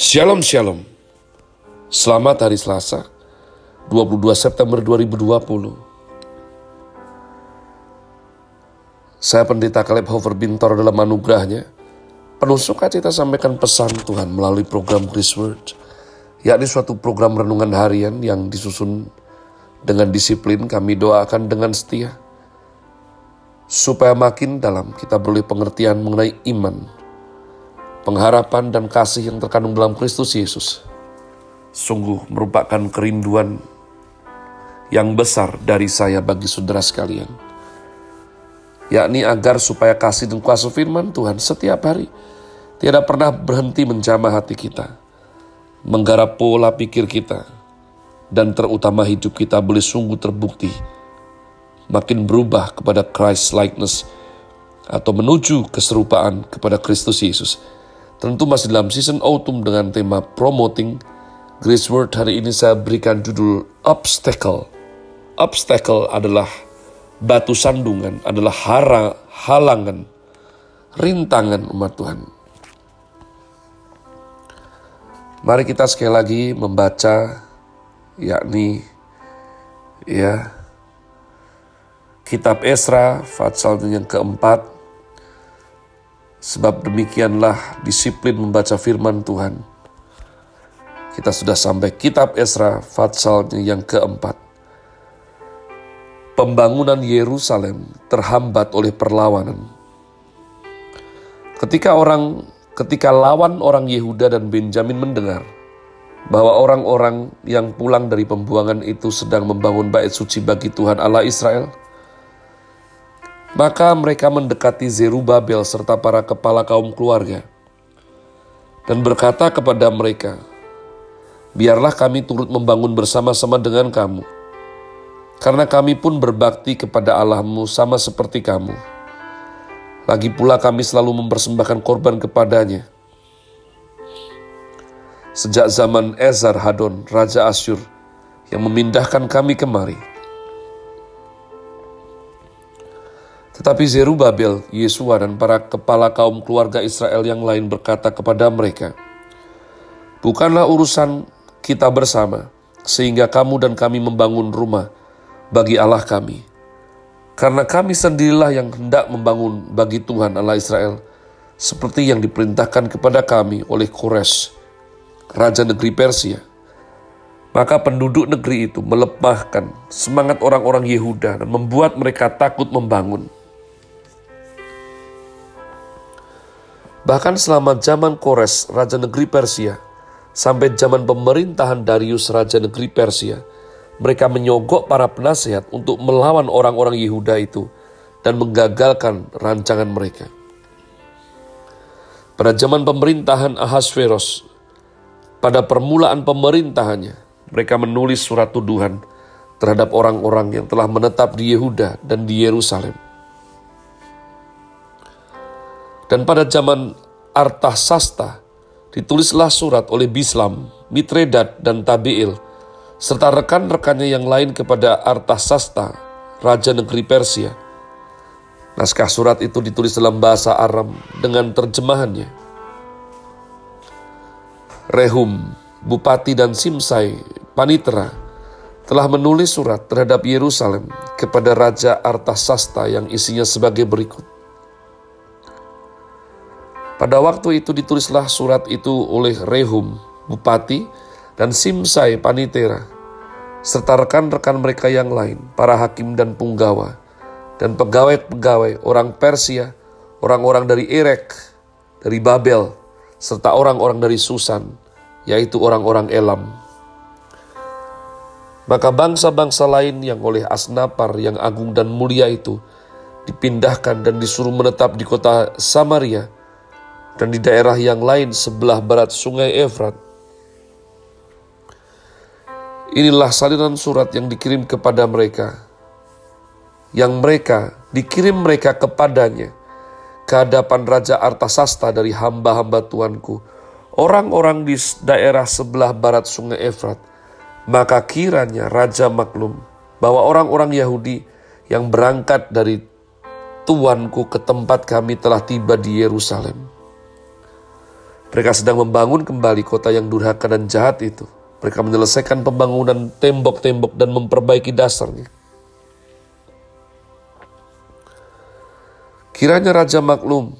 Shalom Shalom. Selamat hari Selasa 22 September 2020 Saya pendeta Caleb Hofer Bintor dalam anugerahnya. Penuh sukacita sampaikan pesan Tuhan melalui program Chris Word yakni suatu program renungan harian yang disusun dengan disiplin. Kami doakan dengan setia supaya makin dalam kita beroleh pengertian mengenai iman pengharapan dan kasih yang terkandung dalam Kristus Yesus sungguh merupakan kerinduan yang besar dari saya bagi saudara sekalian. Yakni agar supaya kasih dan kuasa firman Tuhan setiap hari tidak pernah berhenti menjamah hati kita, menggarap pola pikir kita, dan terutama hidup kita boleh sungguh terbukti makin berubah kepada Christ likeness atau menuju keserupaan kepada Kristus Yesus Tentu masih dalam season autumn dengan tema promoting Grace Word hari ini saya berikan judul obstacle. Obstacle adalah batu sandungan, adalah hara, halangan, rintangan umat Tuhan. Mari kita sekali lagi membaca yakni ya kitab Esra pasal yang keempat Sebab demikianlah disiplin membaca firman Tuhan. Kita sudah sampai kitab Esra Fatsalnya yang keempat. Pembangunan Yerusalem terhambat oleh perlawanan. Ketika orang ketika lawan orang Yehuda dan Benjamin mendengar bahwa orang-orang yang pulang dari pembuangan itu sedang membangun bait suci bagi Tuhan Allah Israel, maka mereka mendekati Zerubabel serta para kepala kaum keluarga dan berkata kepada mereka, Biarlah kami turut membangun bersama-sama dengan kamu, karena kami pun berbakti kepada Allahmu sama seperti kamu. Lagi pula kami selalu mempersembahkan korban kepadanya. Sejak zaman Ezar Hadon, Raja Asyur, yang memindahkan kami kemari, Tetapi Zerubabel, Yesua, dan para kepala kaum keluarga Israel yang lain berkata kepada mereka, Bukanlah urusan kita bersama, sehingga kamu dan kami membangun rumah bagi Allah kami. Karena kami sendirilah yang hendak membangun bagi Tuhan Allah Israel, seperti yang diperintahkan kepada kami oleh Kores, Raja negeri Persia. Maka penduduk negeri itu melepahkan semangat orang-orang Yehuda dan membuat mereka takut membangun. Bahkan selama zaman Kores, Raja Negeri Persia, sampai zaman pemerintahan Darius, Raja Negeri Persia, mereka menyogok para penasehat untuk melawan orang-orang Yehuda itu dan menggagalkan rancangan mereka. Pada zaman pemerintahan Ahasveros, pada permulaan pemerintahannya, mereka menulis surat tuduhan terhadap orang-orang yang telah menetap di Yehuda dan di Yerusalem. Dan pada zaman Artasasta ditulislah surat oleh Bislam, Mitredat, dan Tabiil, serta rekan-rekannya yang lain kepada Artasasta, Raja Negeri Persia. Naskah surat itu ditulis dalam bahasa Aram dengan terjemahannya. Rehum, Bupati dan Simsai, Panitra, telah menulis surat terhadap Yerusalem kepada Raja Artasasta yang isinya sebagai berikut. Pada waktu itu ditulislah surat itu oleh Rehum, bupati, dan Simsai, panitera, serta rekan-rekan mereka yang lain, para hakim dan punggawa, dan pegawai-pegawai orang Persia, orang-orang dari Erek, dari Babel, serta orang-orang dari Susan, yaitu orang-orang Elam. Maka bangsa-bangsa lain yang oleh Asnapar yang agung dan mulia itu dipindahkan dan disuruh menetap di kota Samaria, dan di daerah yang lain sebelah barat sungai Efrat. Inilah salinan surat yang dikirim kepada mereka, yang mereka dikirim mereka kepadanya ke hadapan Raja Artasasta dari hamba-hamba Tuanku, orang-orang di daerah sebelah barat sungai Efrat. Maka kiranya Raja maklum bahwa orang-orang Yahudi yang berangkat dari Tuanku ke tempat kami telah tiba di Yerusalem Mereka sedang membangun kembali kota yang durhaka dan jahat itu. Mereka menyelesaikan pembangunan tembok-tembok dan memperbaiki dasarnya. Kiranya raja maklum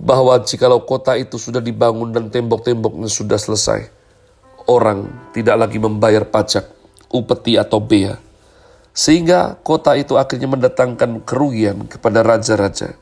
bahwa jikalau kota itu sudah dibangun dan tembok-temboknya sudah selesai, orang tidak lagi membayar pajak, upeti atau bea, sehingga kota itu akhirnya mendatangkan kerugian kepada raja-raja.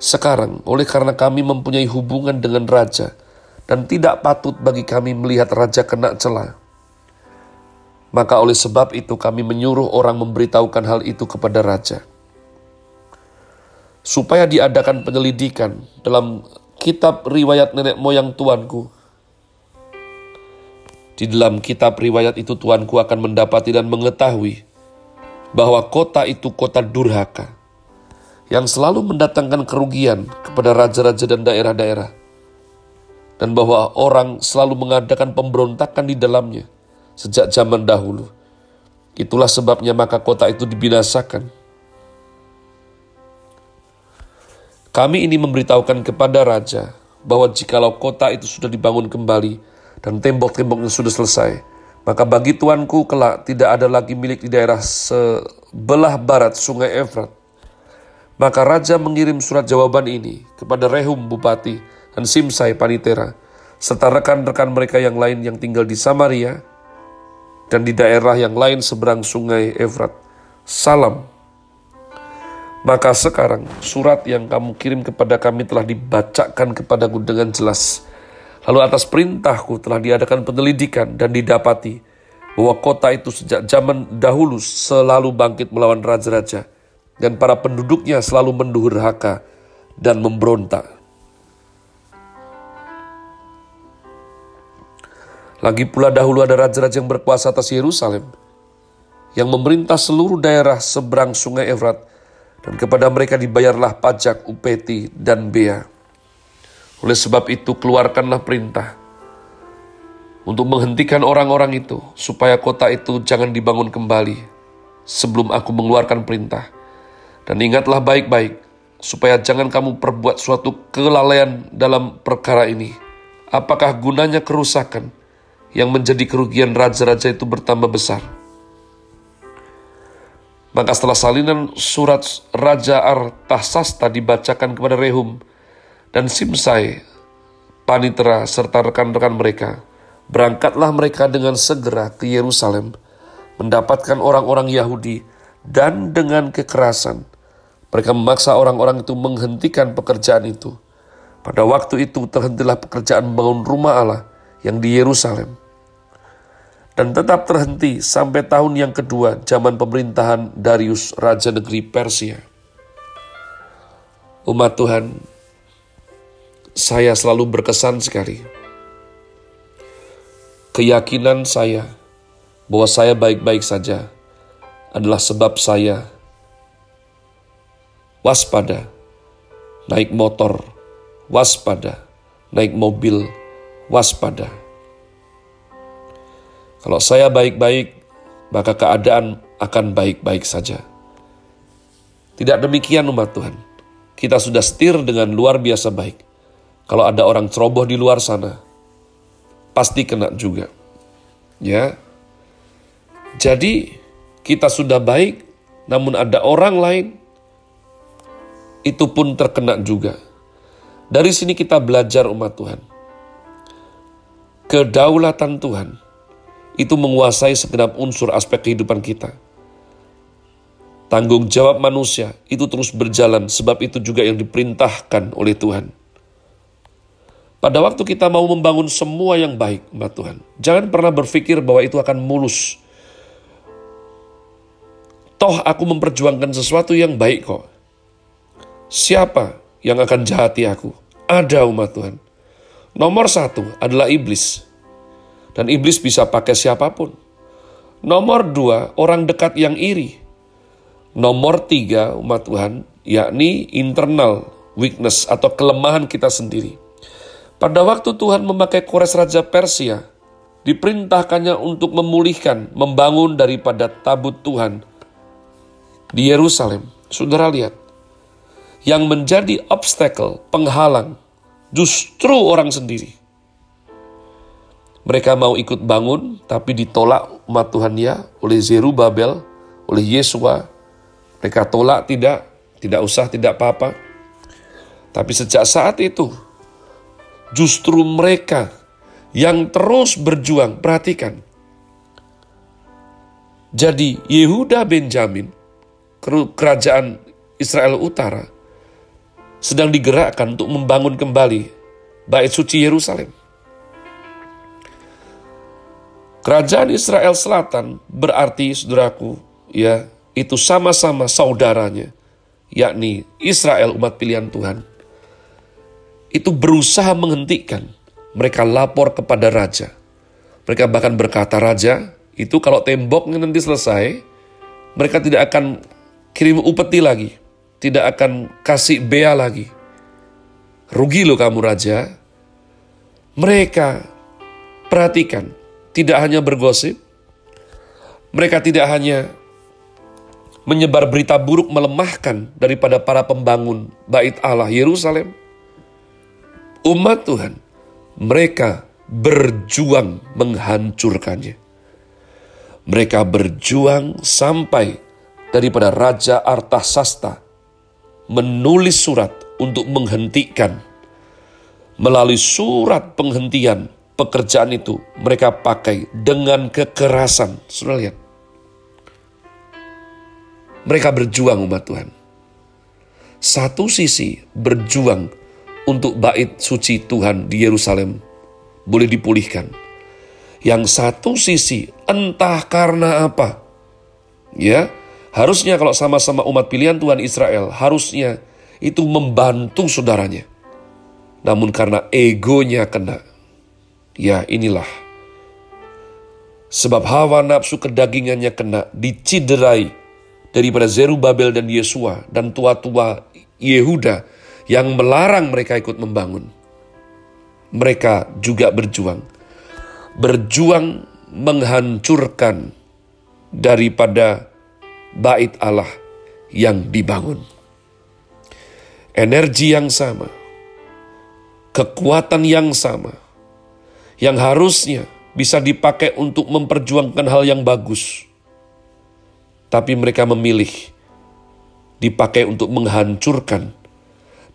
Sekarang, oleh karena kami mempunyai hubungan dengan raja, dan tidak patut bagi kami melihat raja kena celah, maka oleh sebab itu kami menyuruh orang memberitahukan hal itu kepada raja supaya diadakan penyelidikan dalam kitab riwayat nenek moyang tuanku. Di dalam kitab riwayat itu tuanku akan mendapati dan mengetahui bahwa kota itu kota durhaka yang selalu mendatangkan kerugian kepada raja-raja dan daerah-daerah dan bahwa orang selalu mengadakan pemberontakan di dalamnya sejak zaman dahulu. Itulah sebabnya maka kota itu dibinasakan Kami ini memberitahukan kepada raja bahwa jikalau kota itu sudah dibangun kembali dan tembok-temboknya sudah selesai, maka bagi tuanku kelak tidak ada lagi milik di daerah sebelah barat sungai Efrat. Maka raja mengirim surat jawaban ini kepada Rehum Bupati dan Simsai Panitera, serta rekan-rekan mereka yang lain yang tinggal di Samaria dan di daerah yang lain seberang sungai Efrat. Salam maka sekarang surat yang kamu kirim kepada kami telah dibacakan kepadaku dengan jelas. Lalu atas perintahku telah diadakan penyelidikan dan didapati bahwa kota itu sejak zaman dahulu selalu bangkit melawan raja-raja dan para penduduknya selalu haka dan memberontak. Lagi pula dahulu ada raja-raja yang berkuasa atas Yerusalem yang memerintah seluruh daerah seberang sungai Efrat dan kepada mereka dibayarlah pajak, upeti, dan bea. Oleh sebab itu keluarkanlah perintah untuk menghentikan orang-orang itu supaya kota itu jangan dibangun kembali sebelum aku mengeluarkan perintah. Dan ingatlah baik-baik supaya jangan kamu perbuat suatu kelalaian dalam perkara ini. Apakah gunanya kerusakan yang menjadi kerugian raja-raja itu bertambah besar? Maka setelah salinan surat Raja Artasasta dibacakan kepada Rehum dan Simsai, Panitera serta rekan-rekan mereka, berangkatlah mereka dengan segera ke Yerusalem, mendapatkan orang-orang Yahudi dan dengan kekerasan. Mereka memaksa orang-orang itu menghentikan pekerjaan itu. Pada waktu itu terhentilah pekerjaan membangun rumah Allah yang di Yerusalem dan tetap terhenti sampai tahun yang kedua zaman pemerintahan Darius Raja Negeri Persia. Umat Tuhan, saya selalu berkesan sekali. Keyakinan saya bahwa saya baik-baik saja adalah sebab saya waspada, naik motor, waspada, naik mobil, waspada kalau saya baik-baik, maka keadaan akan baik-baik saja. Tidak demikian umat Tuhan. Kita sudah setir dengan luar biasa baik. Kalau ada orang ceroboh di luar sana, pasti kena juga. Ya. Jadi kita sudah baik, namun ada orang lain itu pun terkena juga. Dari sini kita belajar umat Tuhan. Kedaulatan Tuhan itu menguasai segenap unsur aspek kehidupan kita. Tanggung jawab manusia itu terus berjalan sebab itu juga yang diperintahkan oleh Tuhan. Pada waktu kita mau membangun semua yang baik, umat Tuhan, jangan pernah berpikir bahwa itu akan mulus. Toh aku memperjuangkan sesuatu yang baik kok. Siapa yang akan jahati aku? Ada umat Tuhan. Nomor satu adalah iblis. Dan iblis bisa pakai siapa pun. Nomor dua, orang dekat yang iri. Nomor tiga, umat Tuhan, yakni internal weakness atau kelemahan kita sendiri. Pada waktu Tuhan memakai Kores Raja Persia, diperintahkannya untuk memulihkan, membangun daripada tabut Tuhan di Yerusalem. Saudara lihat, yang menjadi obstacle, penghalang justru orang sendiri. Mereka mau ikut bangun, tapi ditolak umat Tuhan ya oleh Zerubabel, oleh Yesua. Mereka tolak tidak, tidak usah, tidak apa-apa. Tapi sejak saat itu, justru mereka yang terus berjuang, perhatikan. Jadi Yehuda Benjamin, kerajaan Israel Utara, sedang digerakkan untuk membangun kembali bait suci Yerusalem. Kerajaan Israel Selatan berarti, saudaraku, ya, itu sama-sama saudaranya, yakni Israel umat pilihan Tuhan. Itu berusaha menghentikan. Mereka lapor kepada raja. Mereka bahkan berkata, Raja, itu kalau temboknya nanti selesai, mereka tidak akan kirim upeti lagi. Tidak akan kasih bea lagi. Rugi loh kamu raja. Mereka perhatikan, tidak hanya bergosip, mereka tidak hanya menyebar berita buruk melemahkan daripada para pembangun bait Allah Yerusalem. Umat Tuhan, mereka berjuang menghancurkannya. Mereka berjuang sampai daripada Raja Artasasta menulis surat untuk menghentikan. Melalui surat penghentian pekerjaan itu mereka pakai dengan kekerasan. Sudah lihat. Mereka berjuang umat Tuhan. Satu sisi berjuang untuk bait suci Tuhan di Yerusalem boleh dipulihkan. Yang satu sisi entah karena apa. Ya, harusnya kalau sama-sama umat pilihan Tuhan Israel, harusnya itu membantu saudaranya. Namun karena egonya kena, Ya inilah. Sebab hawa nafsu kedagingannya kena, diciderai daripada Zerubabel dan Yesua dan tua-tua Yehuda yang melarang mereka ikut membangun. Mereka juga berjuang. Berjuang menghancurkan daripada bait Allah yang dibangun. Energi yang sama, kekuatan yang sama, yang harusnya bisa dipakai untuk memperjuangkan hal yang bagus. Tapi mereka memilih dipakai untuk menghancurkan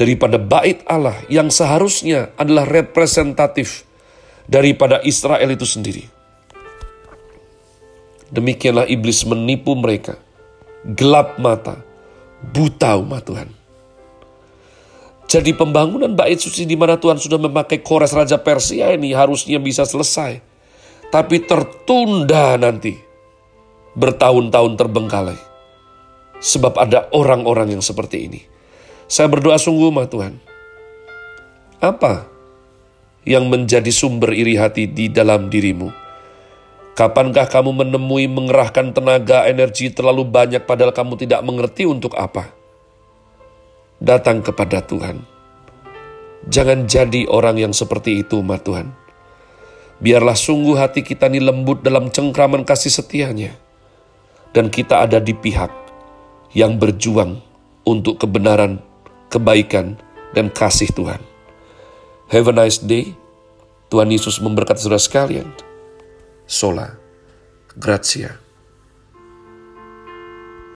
daripada bait Allah yang seharusnya adalah representatif daripada Israel itu sendiri. Demikianlah iblis menipu mereka, gelap mata, buta umat Tuhan. Jadi pembangunan bait suci di mana Tuhan sudah memakai Kores Raja Persia ini harusnya bisa selesai. Tapi tertunda nanti. Bertahun-tahun terbengkalai. Sebab ada orang-orang yang seperti ini. Saya berdoa sungguh mah Tuhan. Apa yang menjadi sumber iri hati di dalam dirimu? Kapankah kamu menemui mengerahkan tenaga energi terlalu banyak padahal kamu tidak mengerti untuk apa? datang kepada Tuhan. Jangan jadi orang yang seperti itu, umat Tuhan. Biarlah sungguh hati kita ini lembut dalam cengkraman kasih setianya. Dan kita ada di pihak yang berjuang untuk kebenaran, kebaikan, dan kasih Tuhan. Have a nice day. Tuhan Yesus memberkati saudara sekalian. Sola. Grazie.